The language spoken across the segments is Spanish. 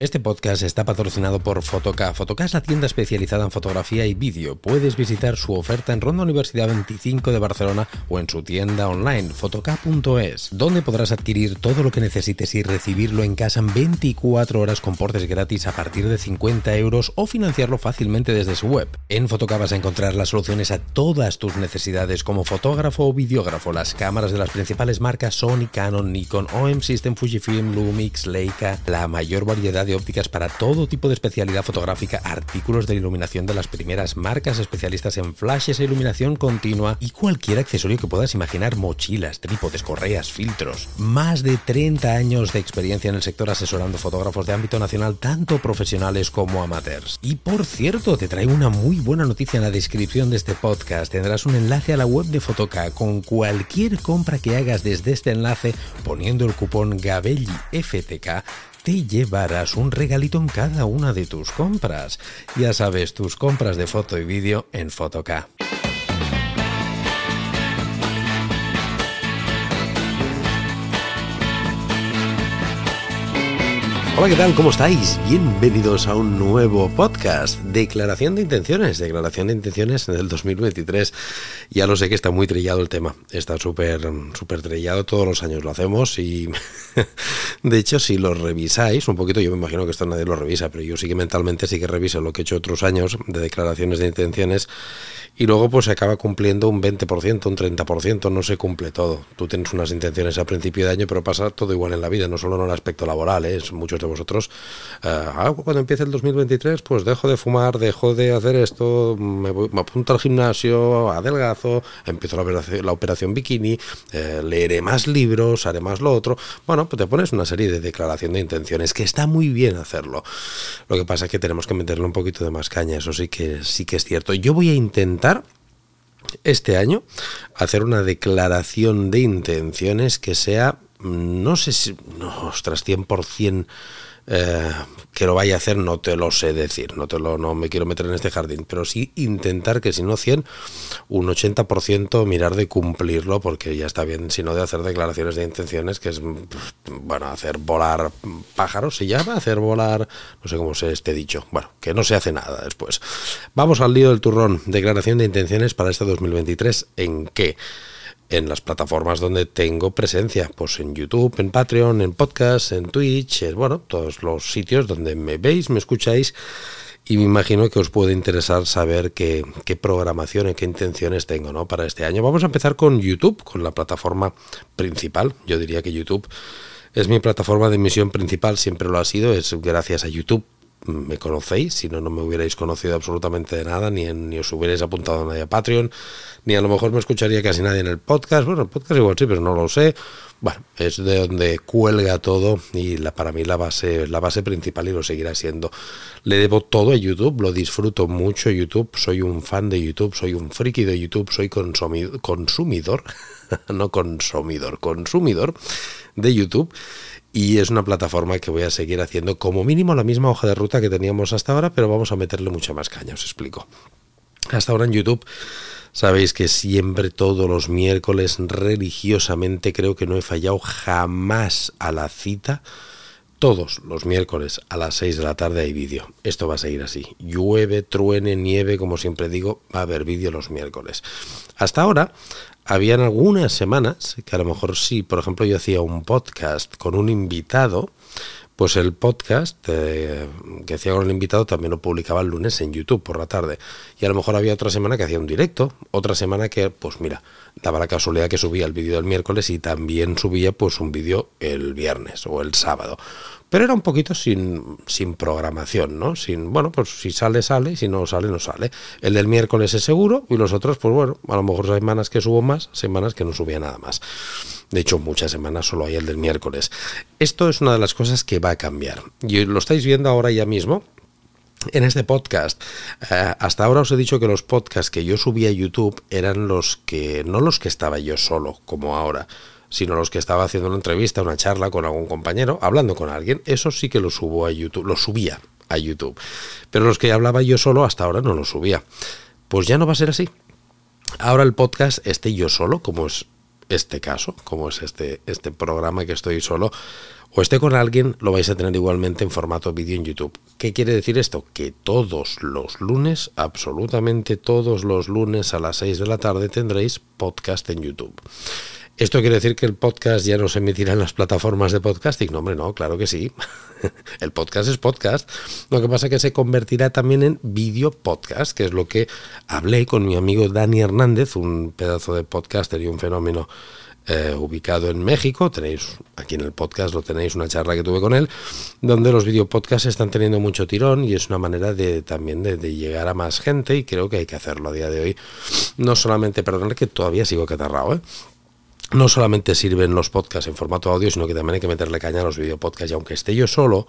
Este podcast está patrocinado por Fotoca. Fotoca es la tienda especializada en fotografía y vídeo. Puedes visitar su oferta en Ronda Universidad 25 de Barcelona o en su tienda online fotoca.es, donde podrás adquirir todo lo que necesites y recibirlo en casa en 24 horas con portes gratis a partir de 50 euros o financiarlo fácilmente desde su web. En Fotoca vas a encontrar las soluciones a todas tus necesidades como fotógrafo o videógrafo. Las cámaras de las principales marcas Sony, Canon, Nikon, OM System, Fujifilm, Lumix, Leica, la mayor variedad de ópticas para todo tipo de especialidad fotográfica, artículos de iluminación de las primeras marcas especialistas en flashes e iluminación continua y cualquier accesorio que puedas imaginar, mochilas, trípodes, correas, filtros. Más de 30 años de experiencia en el sector asesorando fotógrafos de ámbito nacional, tanto profesionales como amateurs. Y por cierto, te traigo una muy buena noticia en la descripción de este podcast. Tendrás un enlace a la web de Fotoca con cualquier compra que hagas desde este enlace poniendo el cupón GABELLIFTK te llevarás un regalito en cada una de tus compras. Ya sabes, tus compras de foto y vídeo en Fotoca. Hola, ¿qué tal? ¿Cómo estáis? Bienvenidos a un nuevo podcast. Declaración de intenciones, declaración de intenciones en el 2023. Ya lo sé que está muy trillado el tema. Está súper, súper trillado. Todos los años lo hacemos y de hecho, si lo revisáis, un poquito, yo me imagino que esto nadie lo revisa, pero yo sí que mentalmente sí que reviso lo que he hecho otros años de declaraciones de intenciones y luego pues se acaba cumpliendo un 20%, un 30%, no se cumple todo. Tú tienes unas intenciones a principio de año, pero pasa todo igual en la vida, no solo en el aspecto laboral, ¿eh? es muchos de vosotros, ah, cuando empiece el 2023, pues dejo de fumar, dejo de hacer esto, me, apunto al gimnasio, adelgazo, empiezo la operación, la operación bikini, eh, leeré más libros, haré más lo otro. Bueno, pues te pones una serie de declaración de intenciones, que está muy bien hacerlo. Lo que pasa es que tenemos que meterle un poquito de más caña, eso sí que, sí que es cierto. Yo voy a intentar este año hacer una declaración de intenciones que sea, no sé si, no, ostras, 100% eh, que lo vaya a hacer no te lo sé decir, no, te lo, no me quiero meter en este jardín, pero sí intentar que si no 100, un 80% mirar de cumplirlo, porque ya está bien, sino de hacer declaraciones de intenciones, que es, bueno, hacer volar pájaros, se llama, hacer volar, no sé cómo se esté dicho, bueno, que no se hace nada después. Vamos al lío del turrón, declaración de intenciones para este 2023, ¿en qué? En las plataformas donde tengo presencia, pues en YouTube, en Patreon, en podcast, en Twitch, bueno, todos los sitios donde me veis, me escucháis y me imagino que os puede interesar saber qué, qué programación y qué intenciones tengo ¿no? para este año. Vamos a empezar con YouTube, con la plataforma principal. Yo diría que YouTube es mi plataforma de emisión principal, siempre lo ha sido, es gracias a YouTube me conocéis, si no, no me hubierais conocido absolutamente de nada, ni, ni os hubierais apuntado a nadie a Patreon, ni a lo mejor me escucharía casi nadie en el podcast. Bueno, el podcast igual sí, pero no lo sé. Bueno, es de donde cuelga todo y la, para mí la base, la base principal y lo seguirá siendo. Le debo todo a YouTube, lo disfruto mucho YouTube, soy un fan de YouTube, soy un friki de YouTube, soy consumidor, consumidor no consumidor, consumidor de YouTube y es una plataforma que voy a seguir haciendo como mínimo la misma hoja de ruta que teníamos hasta ahora, pero vamos a meterle mucha más caña, os explico. Hasta ahora en YouTube sabéis que siempre todos los miércoles religiosamente creo que no he fallado jamás a la cita. Todos los miércoles a las 6 de la tarde hay vídeo. Esto va a seguir así. Llueve, truene, nieve, como siempre digo, va a haber vídeo los miércoles. Hasta ahora habían algunas semanas que a lo mejor sí, por ejemplo, yo hacía un podcast con un invitado, pues el podcast eh, que hacía con el invitado también lo publicaba el lunes en YouTube por la tarde. Y a lo mejor había otra semana que hacía un directo, otra semana que, pues mira, daba la casualidad que subía el vídeo del miércoles y también subía pues un vídeo el viernes o el sábado pero era un poquito sin, sin programación, ¿no? Sin, bueno, pues si sale, sale, y si no sale, no sale. El del miércoles es seguro, y los otros, pues bueno, a lo mejor semanas que subo más, semanas que no subía nada más. De hecho, muchas semanas solo hay el del miércoles. Esto es una de las cosas que va a cambiar. Y lo estáis viendo ahora ya mismo, en este podcast. Eh, hasta ahora os he dicho que los podcasts que yo subía a YouTube eran los que, no los que estaba yo solo, como ahora sino los que estaba haciendo una entrevista, una charla con algún compañero, hablando con alguien, eso sí que lo subo a YouTube, lo subía a YouTube. Pero los que hablaba yo solo hasta ahora no los subía. Pues ya no va a ser así. Ahora el podcast esté yo solo, como es este caso, como es este, este programa que estoy solo, o esté con alguien, lo vais a tener igualmente en formato vídeo en YouTube. ¿Qué quiere decir esto? Que todos los lunes, absolutamente todos los lunes a las 6 de la tarde tendréis podcast en YouTube. ¿Esto quiere decir que el podcast ya no se emitirá en las plataformas de podcasting? No, hombre, no, claro que sí. el podcast es podcast. Lo que pasa es que se convertirá también en video podcast, que es lo que hablé con mi amigo Dani Hernández, un pedazo de podcaster y un fenómeno eh, ubicado en México. Tenéis aquí en el podcast, lo tenéis, una charla que tuve con él, donde los videopodcasts están teniendo mucho tirón y es una manera de también de, llegar a más gente y creo que hay que hacerlo a día de hoy. No solamente, perdonad que todavía sigo catarrado, ¿eh? No solamente sirven los podcasts en formato audio, sino que también hay que meterle caña a los videopodcasts. Y aunque esté yo solo,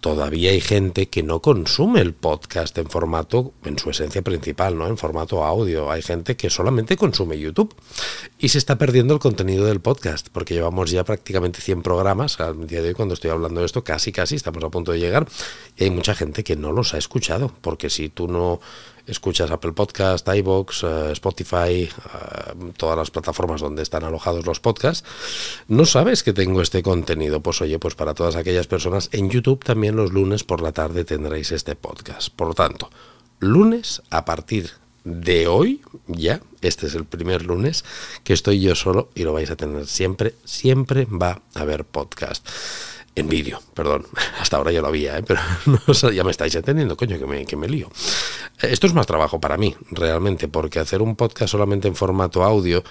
todavía hay gente que no consume el podcast en formato, en su esencia principal, ¿no? En formato audio. Hay gente que solamente consume YouTube y se está perdiendo el contenido del podcast, porque llevamos ya prácticamente 100 programas. Al día de hoy, cuando estoy hablando de esto, casi, casi estamos a punto de llegar. Y hay mucha gente que no los ha escuchado, porque si tú no escuchas Apple Podcast, iBox, eh, Spotify, eh, todas las plataformas donde están alojados los podcasts, no sabes que tengo este contenido. Pues oye, pues para todas aquellas personas, en YouTube también los lunes por la tarde tendréis este podcast. Por lo tanto, lunes a partir de hoy, ya, este es el primer lunes que estoy yo solo y lo vais a tener siempre, siempre va a haber podcast en vídeo, perdón. Hasta ahora ya lo había, ¿eh? pero ya me estáis entendiendo, coño, que me, que me lío. Esto es más trabajo para mí, realmente, porque hacer un podcast solamente en formato audio,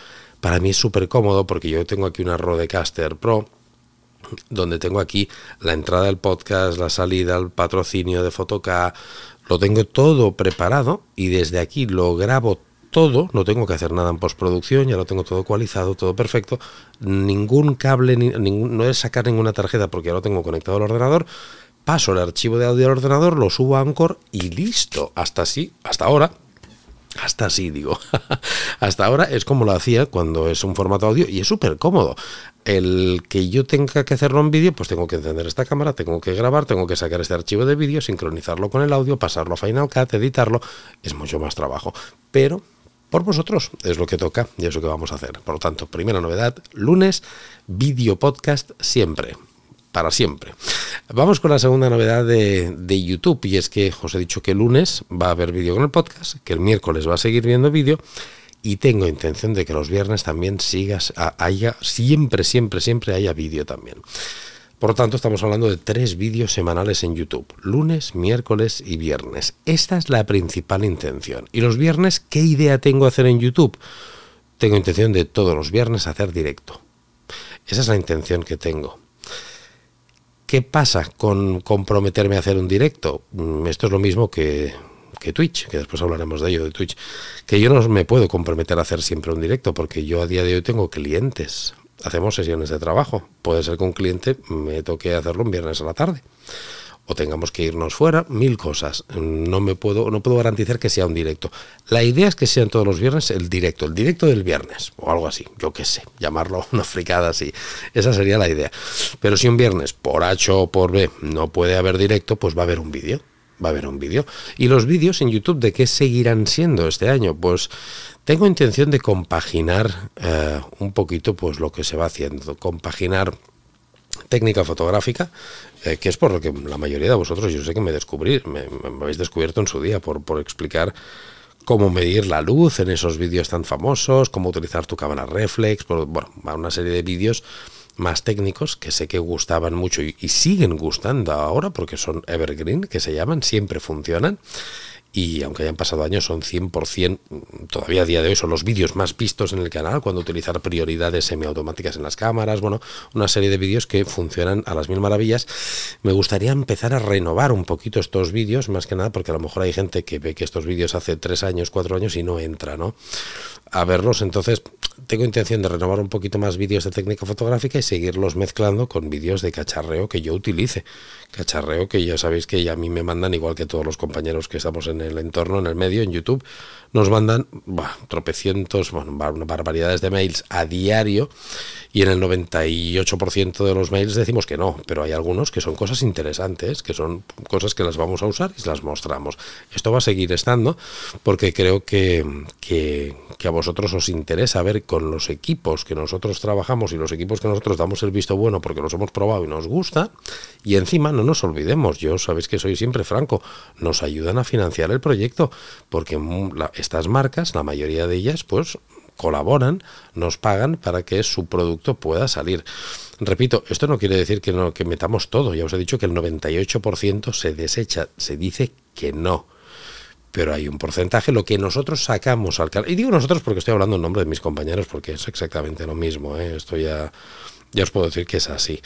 para mí es súper cómodo, porque yo tengo aquí una Rodecaster Pro, donde tengo aquí la entrada del podcast, la salida, el patrocinio de Fotoca, lo tengo todo preparado y desde aquí lo grabo todo, no tengo que hacer nada en postproducción, ya lo tengo todo ecualizado, todo perfecto, ningún cable, ni, no es sacar ninguna tarjeta porque ya lo tengo conectado al ordenador, paso el archivo de audio al ordenador, lo subo a Anchor y listo, hasta así, hasta ahora, hasta así digo, hasta ahora es como lo hacía cuando es un formato audio y es súper cómodo. El que yo tenga que hacerlo en vídeo, pues tengo que encender esta cámara, tengo que grabar, tengo que sacar este archivo de vídeo, sincronizarlo con el audio, pasarlo a Final Cut, editarlo, es mucho más trabajo. Pero por vosotros. Es lo que toca y es lo que vamos a hacer. Por lo tanto, primera novedad, lunes, vídeo podcast siempre. Para siempre. Vamos con la segunda novedad de, de, YouTube y es que os he dicho que lunes va a haber vídeo con el podcast, que el miércoles va a seguir viendo vídeo y tengo intención de que los viernes también sigas, haya, siempre, siempre, siempre haya vídeo también. Por lo tanto, estamos hablando de tres vídeos semanales en YouTube, lunes, miércoles y viernes. Esta es la principal intención. ¿Y los viernes qué idea tengo hacer en YouTube? Tengo intención de todos los viernes hacer directo. Esa es la intención que tengo. ¿Qué pasa con comprometerme a hacer un directo? Mm, esto es lo mismo que, que Twitch, que después hablaremos de ello, de Twitch, que yo no me puedo comprometer a hacer siempre un directo, porque yo a día de hoy tengo clientes, hacemos sesiones de trabajo. Puede ser que un cliente me toque hacerlo un viernes a la tarde. O tengamos que irnos fuera, mil cosas. No me puedo, no puedo garantizar que sea un directo. La idea es que sean todos los viernes el directo, el directo del viernes, o algo así, yo qué sé, llamarlo una fricada así. Esa sería la idea. Pero si un viernes, por H o por B, no puede haber directo, pues va a haber un vídeo va a haber un vídeo. ¿Y los vídeos en YouTube de qué seguirán siendo este año? Pues tengo intención de compaginar eh, un poquito pues lo que se va haciendo, compaginar técnica fotográfica, eh, que es por lo que la mayoría de vosotros, yo sé que me descubrí, me, habéis descubierto en su día por, por explicar cómo medir la luz en esos vídeos tan famosos, cómo utilizar tu cámara reflex, por, bueno, una serie de vídeos más técnicos que sé que gustaban mucho y, siguen gustando ahora porque son evergreen, que se llaman, siempre funcionan y aunque hayan pasado años son 100%, todavía a día de hoy son los vídeos más vistos en el canal, cuando utilizar prioridades semiautomáticas en las cámaras, bueno, una serie de vídeos que funcionan a las mil maravillas. Me gustaría empezar a renovar un poquito estos vídeos, más que nada porque a lo mejor hay gente que ve que estos vídeos hace tres años, cuatro años y no entra, ¿no? A verlos, entonces tengo intención de renovar un poquito más vídeos de técnica fotográfica y seguirlos mezclando con vídeos de cacharreo que yo utilice. Cacharreo que ya sabéis que ya a mí me mandan, igual que todos los compañeros que estamos en el entorno, en el medio, en YouTube, nos mandan tropecientos, bueno, barbaridades de mails a diario y en el 98% de los mails decimos que no, pero hay algunos que son cosas interesantes, que son cosas que las vamos a usar y las mostramos. Esto va a seguir estando porque creo que, que, que vosotros os interesa ver con los equipos que nosotros trabajamos y los equipos que nosotros damos el visto bueno porque los hemos probado y nos gusta. Y encima no nos olvidemos, yo sabéis que soy siempre franco, nos ayudan a financiar el proyecto porque estas marcas, la mayoría de ellas, pues colaboran, nos pagan para que su producto pueda salir. Repito, esto no quiere decir que, no, que metamos todo, ya os he dicho que el 98% se desecha, se dice que no pero hay un porcentaje, lo que nosotros sacamos al y digo nosotros porque estoy hablando en nombre de mis compañeros, porque es exactamente lo mismo, ¿eh? esto ya, ya os puedo decir que es así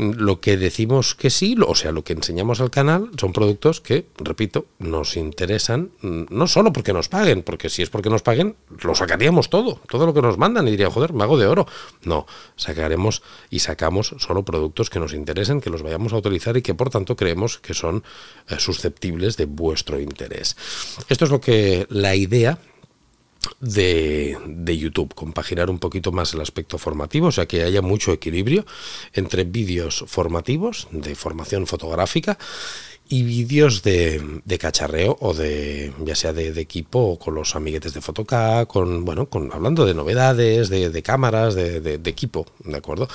lo que decimos que sí, o sea, lo que enseñamos al canal son productos que, repito, nos interesan, mm, no solo porque nos paguen, porque si es porque nos paguen, lo sacaríamos todo, todo lo que nos mandan y diría, joder, mago de oro. No, sacaremos y sacamos solo productos que nos interesen, que los vayamos a utilizar y que por tanto creemos que son eh, susceptibles de vuestro interés. Esto es lo que la idea de, de, YouTube, compaginar un poquito más el aspecto formativo, o sea que haya mucho equilibrio entre vídeos formativos de formación fotográfica y vídeos de, de, cacharreo o de ya sea de, equipo o con los amiguetes de Fotoca, con bueno, con hablando de novedades, de, cámaras, de, equipo, ¿de acuerdo?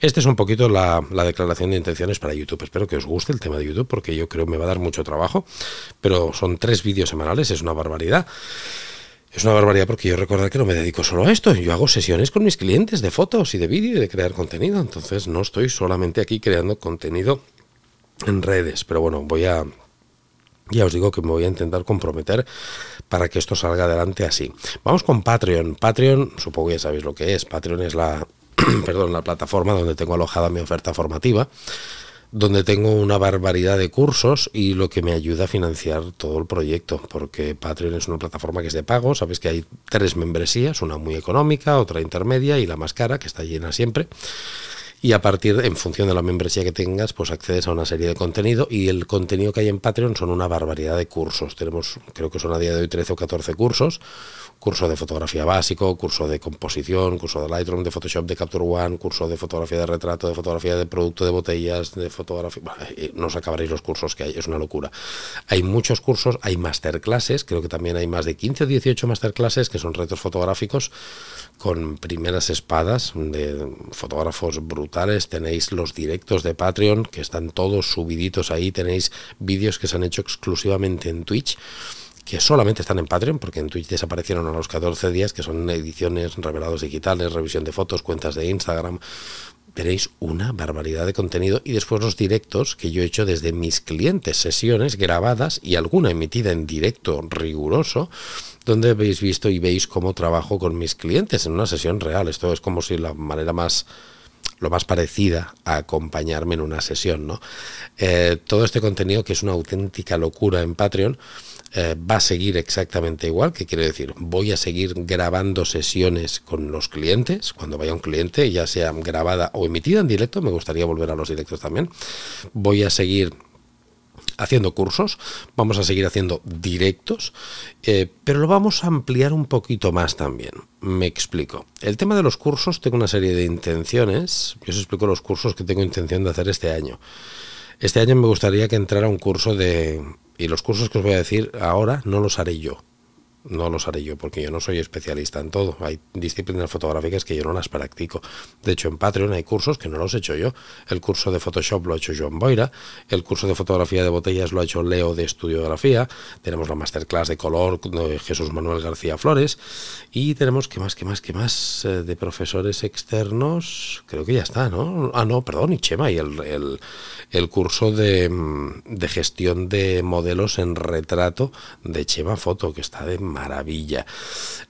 Este es un poquito la, la, declaración de intenciones para YouTube. Espero que os guste el tema de YouTube porque yo creo que me va a dar mucho trabajo, pero son tres vídeos semanales, es una barbaridad. Es una barbaridad porque yo recordar que no me dedico solo a esto. Yo hago sesiones con mis clientes de fotos y de vídeo y de crear contenido. Entonces no estoy solamente aquí creando contenido en redes. Pero bueno, voy a... Ya os digo que me voy a intentar comprometer para que esto salga adelante así. Vamos con Patreon. Patreon, supongo que ya sabéis lo que es. Patreon es la, perdón, la plataforma donde tengo alojada mi oferta formativa donde tengo una barbaridad de cursos y lo que me ayuda a financiar todo el proyecto, porque Patreon es una plataforma que es de pago, sabes que hay tres membresías, una muy económica, otra intermedia y la más cara, que está llena siempre. Y a partir, en función de la membresía que tengas, pues accedes a una serie de contenido y el contenido que hay en Patreon son una barbaridad de cursos. Tenemos, creo que son a día de hoy 13 o 14 cursos curso de fotografía básico, curso de composición, curso de Lightroom, de Photoshop, de Capture One, curso de fotografía de retrato, de fotografía de producto de botellas, de fotografía... Eh, no os acabaréis los cursos que hay, es una locura. Hay muchos cursos, hay masterclasses, creo que también hay más de 15 o 18 masterclasses que son retos fotográficos con primeras espadas de fotógrafos brutales. Tenéis los directos de Patreon que están todos subiditos ahí, tenéis vídeos que se han hecho exclusivamente en Twitch que solamente están en Patreon, porque en Twitch desaparecieron a los 14 días, que son ediciones, revelados digitales, revisión de fotos, cuentas de Instagram. Tenéis una barbaridad de contenido y después los directos que yo he hecho desde mis clientes, sesiones grabadas y alguna emitida en directo riguroso, donde habéis visto y veis cómo trabajo con mis clientes en una sesión real. Esto es como si la manera más lo más parecida a acompañarme en una sesión, ¿no? Eh, todo este contenido que es una auténtica locura en Patreon, eh, va a seguir exactamente igual, que quiere decir, voy a seguir grabando sesiones con los clientes, cuando vaya un cliente, ya sea grabada o emitida en directo, me gustaría volver a los directos también, voy a seguir haciendo cursos, vamos a seguir haciendo directos, eh, pero lo vamos a ampliar un poquito más también. Me explico. El tema de los cursos, tengo una serie de intenciones, yo os explico los cursos que tengo intención de hacer este año. Este año me gustaría que entrara un curso de y los cursos que os voy a decir ahora no los haré yo. No los haré yo porque yo no soy especialista en todo. Hay disciplinas fotográficas que yo no las practico. De hecho, en Patreon hay cursos que no los he hecho yo. El curso de Photoshop lo ha hecho Joan Boira. El curso de fotografía de botellas lo ha hecho Leo de Estudiografía. Tenemos la masterclass de color de Jesús Manuel García Flores. Y tenemos, ¿qué más, qué más, qué más? Eh, de profesores externos. Creo que ya está, ¿no? Ah, no, perdón, y Chema. Y el, el, el curso de, gestión de modelos en retrato de Chema Foto, que está de maravilla.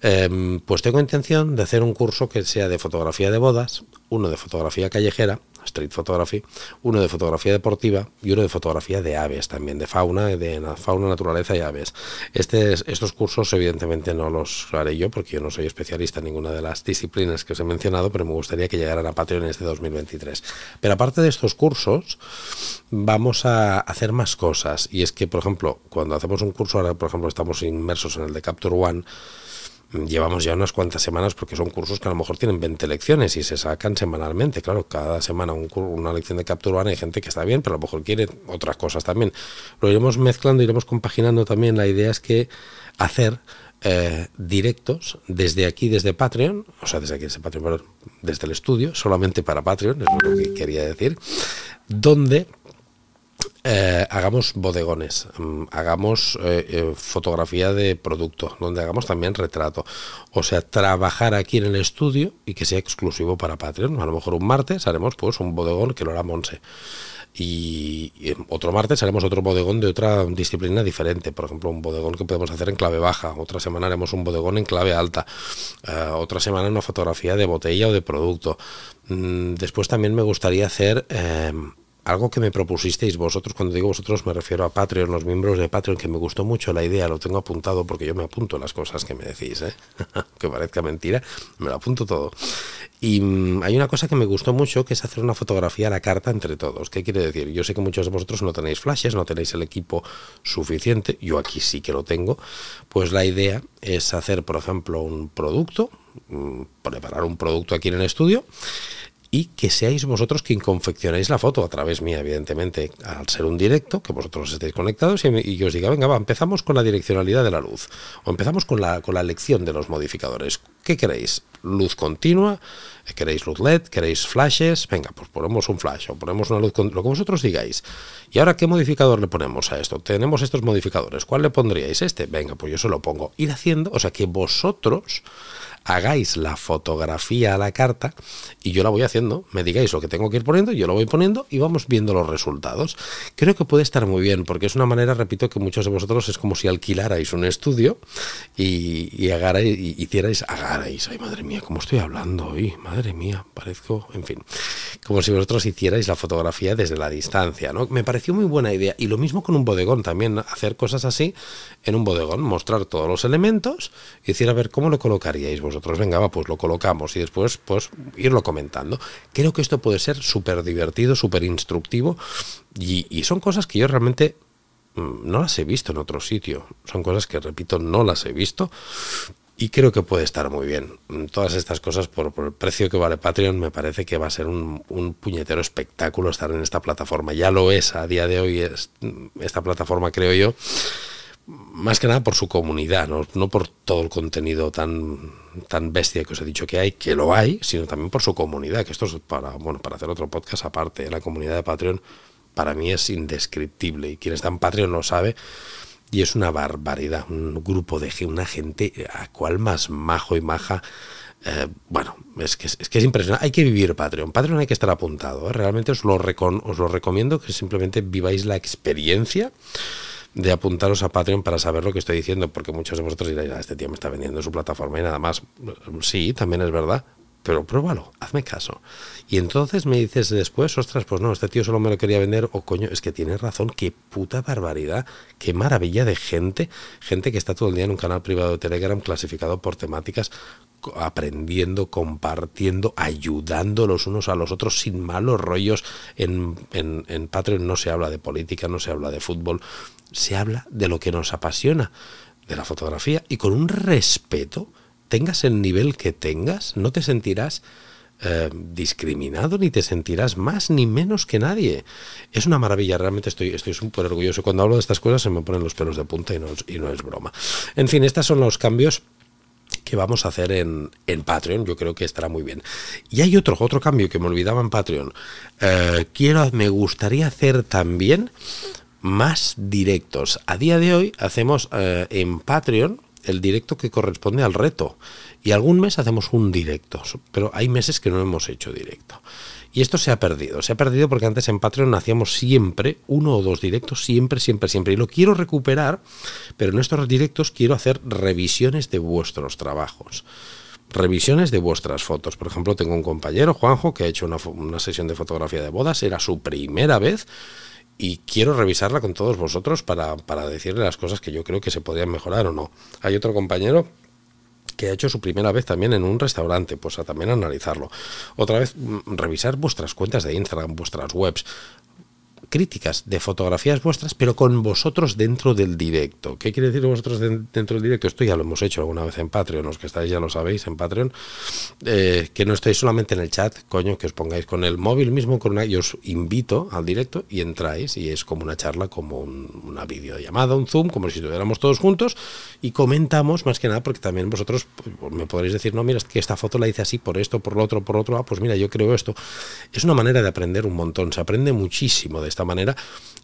Em, pues tengo intención de hacer un curso que sea de fotografía de bodas, uno de fotografía callejera street photography, uno de fotografía deportiva y uno de fotografía de aves también, de fauna, de fauna, naturaleza y aves. Este, estos cursos evidentemente no los haré yo porque yo no soy especialista en ninguna de las disciplinas que os he mencionado, pero me gustaría que llegaran a Patreon este 2023. Pero aparte de estos cursos, vamos a hacer más cosas y es que, por ejemplo, cuando hacemos un curso, ahora por ejemplo estamos inmersos en el de Capture One, llevamos ya unas cuantas semanas porque son cursos que a lo mejor tienen 20 lecciones y se sacan semanalmente. Claro, cada semana un, una lección de Capture One hay gente que está bien, pero a lo mejor quiere otras cosas también. Lo iremos mezclando, iremos compaginando también. La idea es que hacer eh, directos desde aquí, desde Patreon, o sea, desde aquí, desde Patreon, desde el estudio, solamente para Patreon, es lo que quería decir, donde eh, hagamos bodegones, mm, hagamos eh, eh, fotografía de producto, donde hagamos también retrato. O sea, trabajar aquí en el estudio y que sea exclusivo para Patreon. A lo mejor un martes haremos pues un bodegón que lo hará Monse. Y, otro martes haremos otro bodegón de otra disciplina diferente, por ejemplo un bodegón que podemos hacer en clave baja, otra semana haremos un bodegón en clave alta, otra semana una fotografía de botella o de producto. Mm, después también me gustaría hacer algo que me propusisteis vosotros, cuando digo vosotros me refiero a Patreon, los miembros de Patreon, que me gustó mucho la idea, lo tengo apuntado porque yo me apunto las cosas que me decís, ¿eh? que parezca mentira, me lo apunto todo. Y mm, hay una cosa que me gustó mucho, que es hacer una fotografía a la carta entre todos. ¿Qué quiere decir? Yo sé que muchos de vosotros no tenéis flashes, no tenéis el equipo suficiente, yo aquí sí que lo tengo, pues la idea es hacer, por ejemplo, un producto, mm, preparar un producto aquí en el estudio, y que seáis vosotros quien confeccionéis la foto a través mía, evidentemente, al ser un directo, que vosotros estéis conectados y, yo os diga, venga, va, empezamos con la direccionalidad de la luz, o empezamos con la, con la elección de los modificadores. ¿Qué queréis? ¿Luz continua? ¿Queréis luz LED? ¿Queréis flashes? Venga, pues ponemos un flash o ponemos una luz, lo que vosotros digáis. ¿Y ahora qué modificador le ponemos a esto? Tenemos estos modificadores, ¿cuál le pondríais? Este, venga, pues yo se lo pongo. Ir haciendo, o sea, que vosotros hagáis la fotografía a la carta y yo la voy haciendo, me digáis lo que tengo que ir poniendo, yo lo voy poniendo y vamos viendo los resultados. Creo que puede estar muy bien porque es una manera, repito, que muchos de vosotros es como si alquilarais un estudio y, y, y hicierais, ay madre mía, cómo estoy hablando hoy, madre mía, parezco, en fin, como si vosotros hicierais la fotografía desde la distancia, ¿no? Me pareció muy buena idea y lo mismo con un bodegón también, hacer cosas así en un bodegón, mostrar todos los elementos y decir, a ver, ¿cómo lo colocaríais vosotros? venga, va, pues lo colocamos y después pues irlo comentando. Creo que esto puede ser súper divertido, súper instructivo y, son cosas que yo realmente mm, no las he visto en otro sitio. Son cosas que, repito, no las he visto y creo que puede estar muy bien. Todas estas cosas, por, el precio que vale Patreon, me parece que va a ser un, puñetero espectáculo estar en esta plataforma. Ya lo es a día de hoy, es, esta plataforma, creo yo más que nada por su comunidad, ¿no? por todo el contenido tan, tan bestia que os he dicho que hay, que lo hay, sino también por su comunidad, que esto es para, bueno, para hacer otro podcast aparte. La comunidad de Patreon para mí es indescriptible y quien está en Patreon lo sabe. Y es una barbaridad, un grupo de una gente a cual más majo y maja. Eh, bueno, es que es, impresionante. Hay que vivir Patreon. Patreon hay que estar apuntado. ¿eh? Realmente os lo, os lo recomiendo que simplemente viváis la experiencia de apuntaros a Patreon para saber lo que estoy diciendo, porque muchos de vosotros diréis, ah, este tío me está vendiendo su plataforma y nada más. Sí, también es verdad, pero pruébalo, hazme caso. Y entonces me dices después, ostras, pues no, este tío solo me lo quería vender, o coño, es que tienes razón, qué puta barbaridad, qué maravilla de gente, gente que está todo el día en un canal privado de Telegram clasificado por temáticas, aprendiendo, compartiendo, ayudando los unos a los otros sin malos rollos. En, en, en Patreon no se habla de política, no se habla de fútbol, se habla de lo que nos apasiona, de la fotografía, y con un respeto, tengas el nivel que tengas, no te sentirás eh, discriminado, ni te sentirás más ni menos que nadie. Es una maravilla, realmente estoy estoy súper orgulloso. Cuando hablo de estas cosas se me ponen los pelos de punta y no, y no es broma. En fin, estos son los cambios que vamos a hacer en, en, Patreon. Yo creo que estará muy bien. Y hay otro, otro cambio que me olvidaba en Patreon. Eh, quiero, me gustaría hacer también más directos. A día de hoy hacemos eh, en Patreon el directo que corresponde al reto. Y algún mes hacemos un directo, pero hay meses que no hemos hecho directo. Y esto se ha perdido. Se ha perdido porque antes en Patreon hacíamos siempre uno o dos directos, siempre, siempre, siempre. Y lo quiero recuperar, pero en estos directos quiero hacer revisiones de vuestros trabajos. Revisiones de vuestras fotos. Por ejemplo, tengo un compañero, Juanjo, que ha hecho una, una sesión de fotografía de bodas. Era su primera vez y quiero revisarla con todos vosotros para, para decirle las cosas que yo creo que se podrían mejorar o no. Hay otro compañero que ha hecho su primera vez también en un restaurante, pues a también analizarlo. Otra vez, mm, revisar vuestras cuentas de Instagram, vuestras webs. Críticas de fotografías vuestras, pero con vosotros dentro del directo. ¿Qué quiere decir vosotros dentro del directo? Esto ya lo hemos hecho alguna vez en Patreon, los que estáis ya lo sabéis en Patreon, eh, que no estáis solamente en el chat, coño, que os pongáis con el móvil mismo, con una, yo os invito al directo y entráis y es como una charla, como una videollamada, un Zoom, como si estuviéramos todos juntos y comentamos más que nada porque también vosotros pues, me podréis decir, no, mira, es que esta foto la hice así por esto, por lo otro, por otro, ah, pues mira, yo creo esto. Es una manera de aprender un montón, se aprende muchísimo de esta manera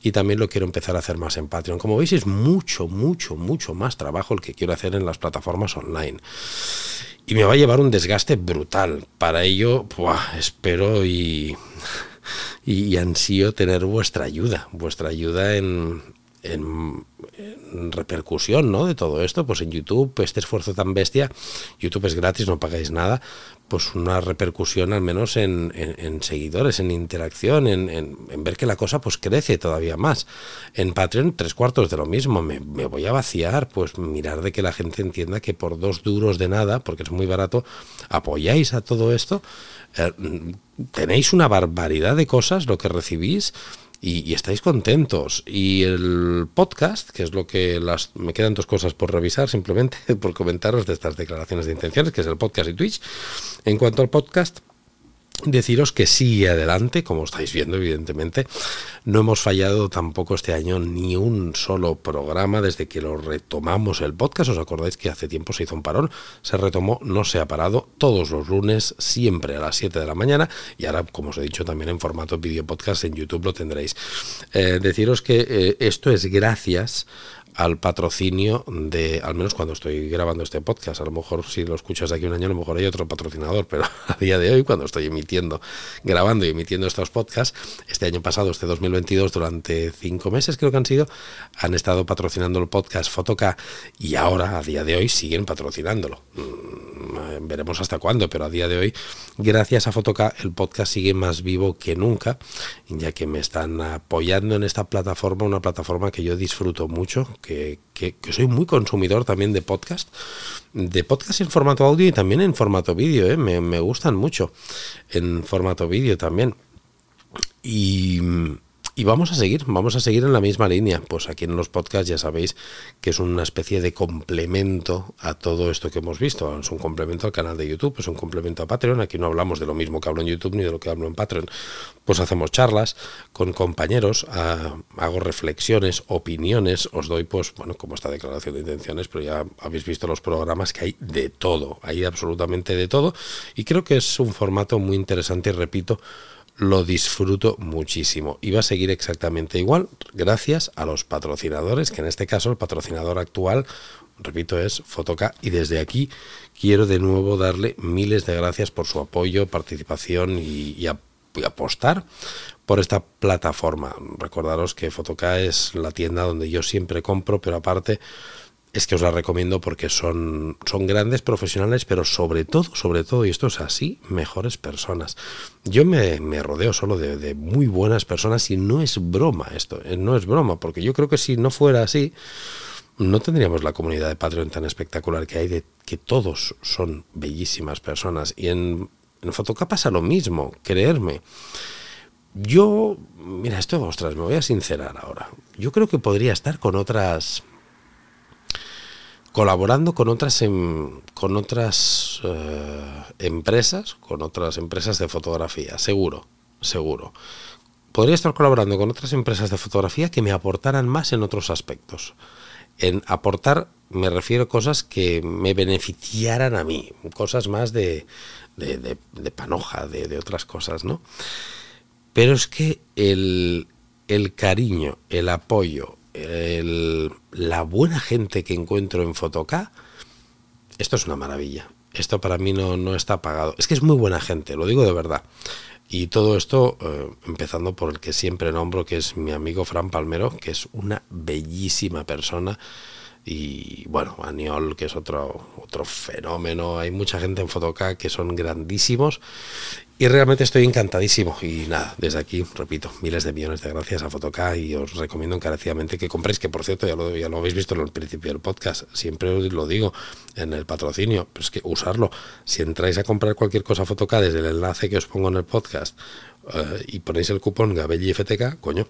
y también lo quiero empezar a hacer más en Patreon. Como veis es mucho, mucho, mucho más trabajo el que quiero hacer en las plataformas online. Y me va a llevar un desgaste brutal. Para ello, espero y, y, ansío tener vuestra ayuda, vuestra ayuda en, en, repercusión ¿no? de todo esto, pues en YouTube, este esfuerzo tan bestia, YouTube es gratis, no pagáis nada, pues una repercusión al menos en, seguidores, en interacción, en, ver que la cosa pues crece todavía más. En Patreon tres cuartos de lo mismo, me, voy a vaciar, pues mirar de que la gente entienda que por dos duros de nada, porque es muy barato, apoyáis a todo esto, eh, tenéis una barbaridad de cosas, lo que recibís, y, estáis contentos. Y el podcast, que es lo que las, me quedan dos cosas por revisar, simplemente por comentaros de estas declaraciones de intenciones, que es el podcast y Twitch. En cuanto al podcast, Deciros que sigue adelante, como estáis viendo, evidentemente. No hemos fallado tampoco este año ni un solo programa desde que lo retomamos el podcast. Os acordáis que hace tiempo se hizo un parón, se retomó, no se ha parado, todos los lunes, siempre a las 7 de la mañana. Y ahora, como os he dicho, también en formato video podcast en YouTube lo tendréis. Eh, deciros que eh, esto es gracias al patrocinio de, al menos cuando estoy grabando este podcast, a lo mejor si lo escuchas de aquí un año, a lo mejor hay otro patrocinador, pero a día de hoy, cuando estoy emitiendo, grabando y emitiendo estos podcasts, este año pasado, este 2022, durante cinco meses creo que han sido, han estado patrocinando el podcast Fotoca y ahora, a día de hoy, siguen patrocinándolo. Mm, veremos hasta cuándo, pero a día de hoy, gracias a Fotoca, el podcast sigue más vivo que nunca, ya que me están apoyando en esta plataforma, una plataforma que yo disfruto mucho, que, soy muy consumidor también de podcast, de podcast en formato audio y también en formato vídeo, ¿eh? me, me gustan mucho en formato vídeo también. Y y vamos a seguir, vamos a seguir en la misma línea. Pues aquí en los podcasts ya sabéis que es una especie de complemento a todo esto que hemos visto. Es un complemento al canal de YouTube, es un complemento a Patreon. Aquí no hablamos de lo mismo que hablo en YouTube ni de lo que hablo en Patreon. Pues hacemos charlas con compañeros, hago reflexiones, opiniones, os doy pues, bueno, como esta declaración de intenciones, pero ya habéis visto los programas que hay de todo, hay absolutamente de todo. Y creo que es un formato muy interesante y repito, lo disfruto muchísimo y va a seguir exactamente igual gracias a los patrocinadores, que en este caso el patrocinador actual, repito, es Fotoca y desde aquí quiero de nuevo darle miles de gracias por su apoyo, participación y, apostar por esta plataforma. Recordaros que Fotoca es la tienda donde yo siempre compro, pero aparte es que os la recomiendo porque son, son grandes profesionales, pero sobre todo, sobre todo, y esto es así, mejores personas. Yo me, rodeo solo de, muy buenas personas y no es broma esto, eh, no es broma, porque yo creo que si no fuera así, no tendríamos la comunidad de Patreon tan espectacular que hay, de que todos son bellísimas personas. Y en, en Fotoca pasa lo mismo, creerme. Yo, mira, esto, ostras, me voy a sincerar ahora. Yo creo que podría estar con otras colaborando con otras, em, con otras eh, empresas, con otras empresas de fotografía, seguro, seguro. Podría estar colaborando con otras empresas de fotografía que me aportaran más en otros aspectos. En aportar me refiero a cosas que me beneficiaran a mí, cosas más de, de, de, panoja, de, otras cosas, ¿no? Pero es que el, el cariño, el apoyo, la buena gente que encuentro en Fotoca, esto es una maravilla. Esto para mí no, no está pagado. Es que es muy buena gente, lo digo de verdad. Y todo esto, eh, empezando por el que siempre nombro, que es mi amigo Fran Palmero, que es una bellísima persona. Y bueno, Aniol, que es otro, otro fenómeno. Hay mucha gente en Fotoca que son grandísimos. Y realmente estoy encantadísimo. Y nada, desde aquí, repito, miles de millones de gracias a Fotoca y os recomiendo encarecidamente que compréis, que por cierto ya lo, ya lo habéis visto en el principio del podcast, siempre os lo digo en el patrocinio, pero es que usarlo. Si entráis a comprar cualquier cosa Fotoca desde el enlace que os pongo en el podcast eh, y ponéis el cupón GabelliFTK, coño,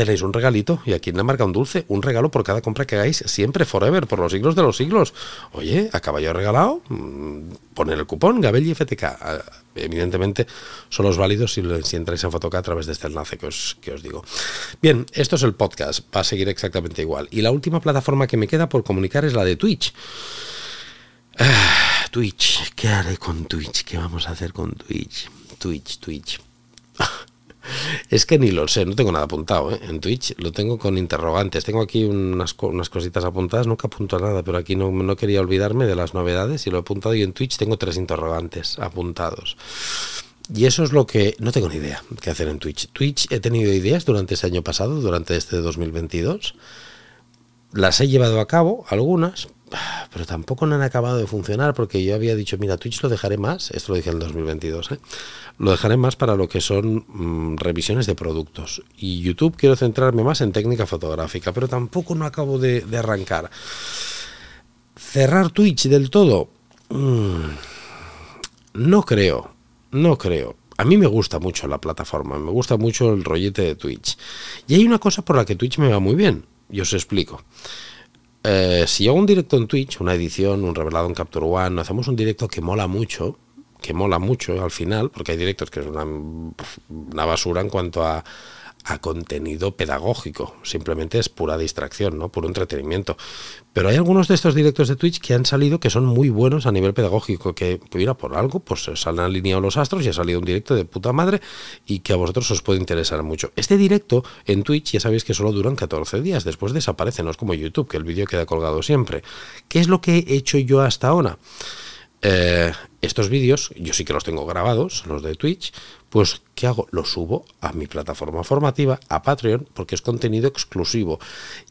tenéis un regalito y aquí en la marca un dulce, un regalo por cada compra que hagáis siempre, forever, por los siglos de los siglos. Oye, a caballo regalado, mm, poner el cupón Gabel y FTK. Ah, evidentemente, son los válidos si, si entráis en Fotoca a través de este enlace que os, que os digo. Bien, esto es el podcast, va a seguir exactamente igual. Y la última plataforma que me queda por comunicar es la de Twitch. Ah, Twitch, ¿qué haré con Twitch? ¿Qué vamos a hacer con Twitch? Twitch, Twitch. Es que ni lo sé, no tengo nada apuntado. ¿eh? En Twitch lo tengo con interrogantes. Tengo aquí unas, unas cositas apuntadas, nunca apunto nada, pero aquí no, no quería olvidarme de las novedades y lo he apuntado. Y en Twitch tengo tres interrogantes apuntados. Y eso es lo que no tengo ni idea qué hacer en Twitch. Twitch he tenido ideas durante ese año pasado, durante este 2022. Las he llevado a cabo, algunas, pero tampoco no han acabado de funcionar porque yo había dicho, mira, Twitch lo dejaré más, esto lo dije en el 2022, ¿eh? lo dejaré más para lo que son mm, revisiones de productos. Y YouTube quiero centrarme más en técnica fotográfica, pero tampoco no acabo de, arrancar. Cerrar Twitch del todo, mm, no creo, no creo. A mí me gusta mucho la plataforma, me gusta mucho el rollete de Twitch. Y hay una cosa por la que Twitch me va muy bien, y os explico. Eh, si hago un directo en Twitch, una edición, un revelado en Capture One, hacemos un directo que mola mucho, que mola mucho al final, porque hay directos que es una, una basura en cuanto a, a contenido pedagógico, simplemente es pura distracción, ¿no? Puro entretenimiento. Pero hay algunos de estos directos de Twitch que han salido que son muy buenos a nivel pedagógico, que mira, por algo, pues se han alineado los astros y ha salido un directo de puta madre y que a vosotros os puede interesar mucho. Este directo en Twitch ya sabéis que solo duran 14 días, después desaparece, no es como YouTube, que el vídeo queda colgado siempre. ¿Qué es lo que he hecho yo hasta ahora? Eh, estos vídeos, yo sí que los tengo grabados, los de Twitch, pues ¿qué hago? Los subo a mi plataforma formativa, a Patreon, porque es contenido exclusivo.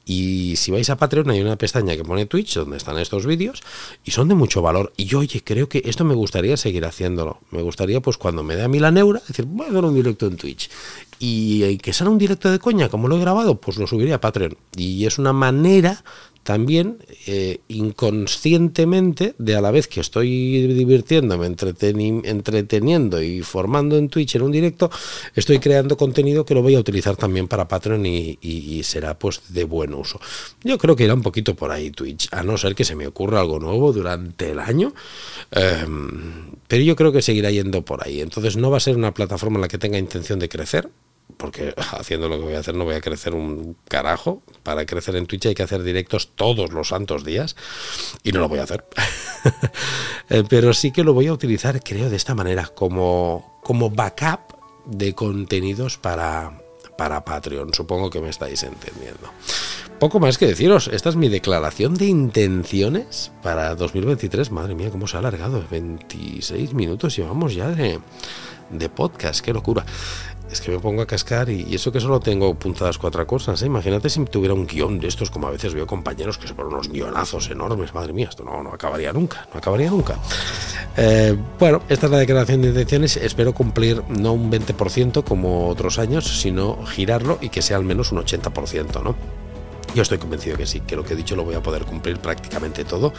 Y si vais a Patreon hay una pestaña que pone Twitch, donde están estos vídeos, y son de mucho valor. Y yo, oye, creo que esto me gustaría seguir haciéndolo. Me gustaría, pues cuando me dé a mí la neura, decir, voy a hacer un directo en Twitch. Y que salga un directo de coña, como lo he grabado, pues lo subiré a Patreon. Y es una manera también eh, inconscientemente, de a la vez que estoy divirtiéndome, entreteniendo y formando en Twitch en un directo, estoy creando contenido que lo voy a utilizar también para Patreon y, será pues de buen uso. Yo creo que irá un poquito por ahí Twitch, a no ser que se me ocurra algo nuevo durante el año, em, pero yo creo que seguirá yendo por ahí. Entonces no va a ser una plataforma en la que tenga intención de crecer, porque haciendo lo que voy a hacer no voy a crecer un carajo. Para crecer en Twitch hay que hacer directos todos los santos días y no lo voy a hacer. Eh, pero sí que lo voy a utilizar, creo, de esta manera, como, como backup de contenidos para, para Patreon. Supongo que me estáis entendiendo. Poco más que deciros, esta es mi declaración de intenciones para 2023. Madre mía, cómo se ha alargado. 26 minutos llevamos ya de, de podcast, qué locura es que me pongo a cascar y, eso que solo tengo puntadas cuatro cosas. ¿eh? Imagínate si tuviera un guion de estos, como a veces veo compañeros que se ponen unos guionazos enormes. Madre mía, esto no, no acabaría nunca, no acabaría nunca. Eh, bueno, esta es la declaración de intenciones. Espero cumplir no un 20% como otros años, sino girarlo y que sea al menos un 80%, ¿no? Yo estoy convencido que sí, que lo que he dicho lo voy a poder cumplir prácticamente todo.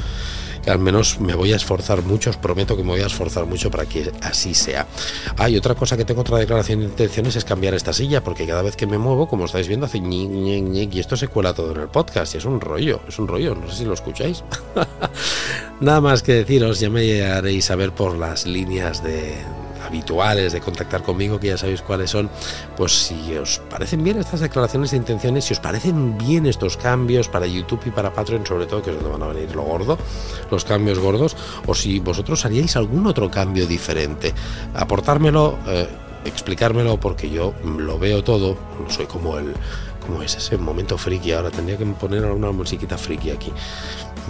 Al menos me voy a esforzar mucho, os prometo que me voy a esforzar mucho para que así sea. Hay otra cosa que tengo, otra declaración de intenciones, es cambiar esta silla, porque cada vez que me muevo, como estáis viendo, hace ñic, ñic, ñic, y esto se cuela todo en el podcast, y es un rollo, es un rollo, no sé si lo escucháis. Nada más que deciros, ya me haréis saber por las líneas de, habituales de contactar conmigo, que ya sabéis cuáles son, pues si os parecen bien estas declaraciones de intenciones, si os parecen bien estos cambios para YouTube y para Patreon, sobre todo, que es donde van a venir lo gordo, los cambios gordos, o si vosotros haríais algún otro cambio diferente, aportármelo, eh, explicármelo, porque yo lo veo todo, soy como el, es ese momento friki, ahora tendría que poner una musiquita friki aquí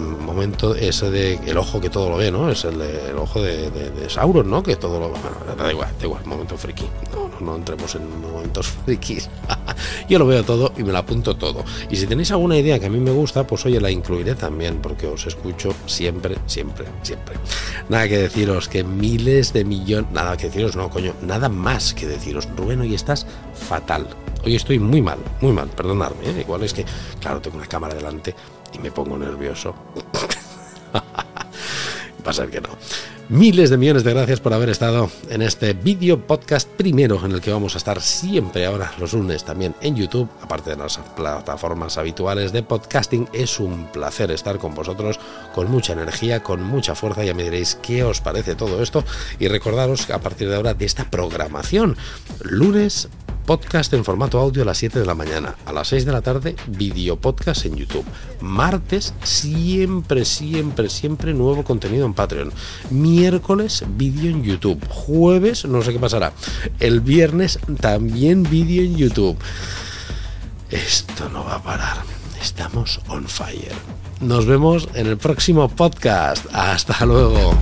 momento ese de el ojo que todo lo ve, ¿no? Es el, el ojo de, de, Sauron, ¿no? Que todo lo bueno, da igual, da igual, momento friki. No, no, no entremos en momentos frikis. Yo lo veo todo y me lo apunto todo. Y si tenéis alguna idea que a mí me gusta, pues oye, la incluiré también, porque os escucho siempre, siempre, siempre. Nada que deciros que miles de millones, nada que deciros, no, coño, nada más que deciros, Rubén, hoy estás fatal. Hoy estoy muy mal, muy mal, perdonadme, ¿eh? igual es que, claro, tengo una cámara delante y me pongo nervioso. Va a ser que no. Miles de millones de gracias por haber estado en este vídeo podcast primero en el que vamos a estar siempre ahora los lunes también en YouTube, aparte de las plataformas habituales de podcasting. Es un placer estar con vosotros con mucha energía, con mucha fuerza. Ya me diréis qué os parece todo esto y recordaros a partir de ahora de esta programación. Lunes podcast en formato audio a las 7 de la mañana, a las 6 de la tarde video podcast en YouTube. Martes siempre, siempre, siempre nuevo contenido en Patreon. Miércoles vídeo en YouTube. Jueves no sé qué pasará. El viernes también vídeo en YouTube. Esto no va a parar. Estamos on fire. Nos vemos en el próximo podcast. Hasta luego.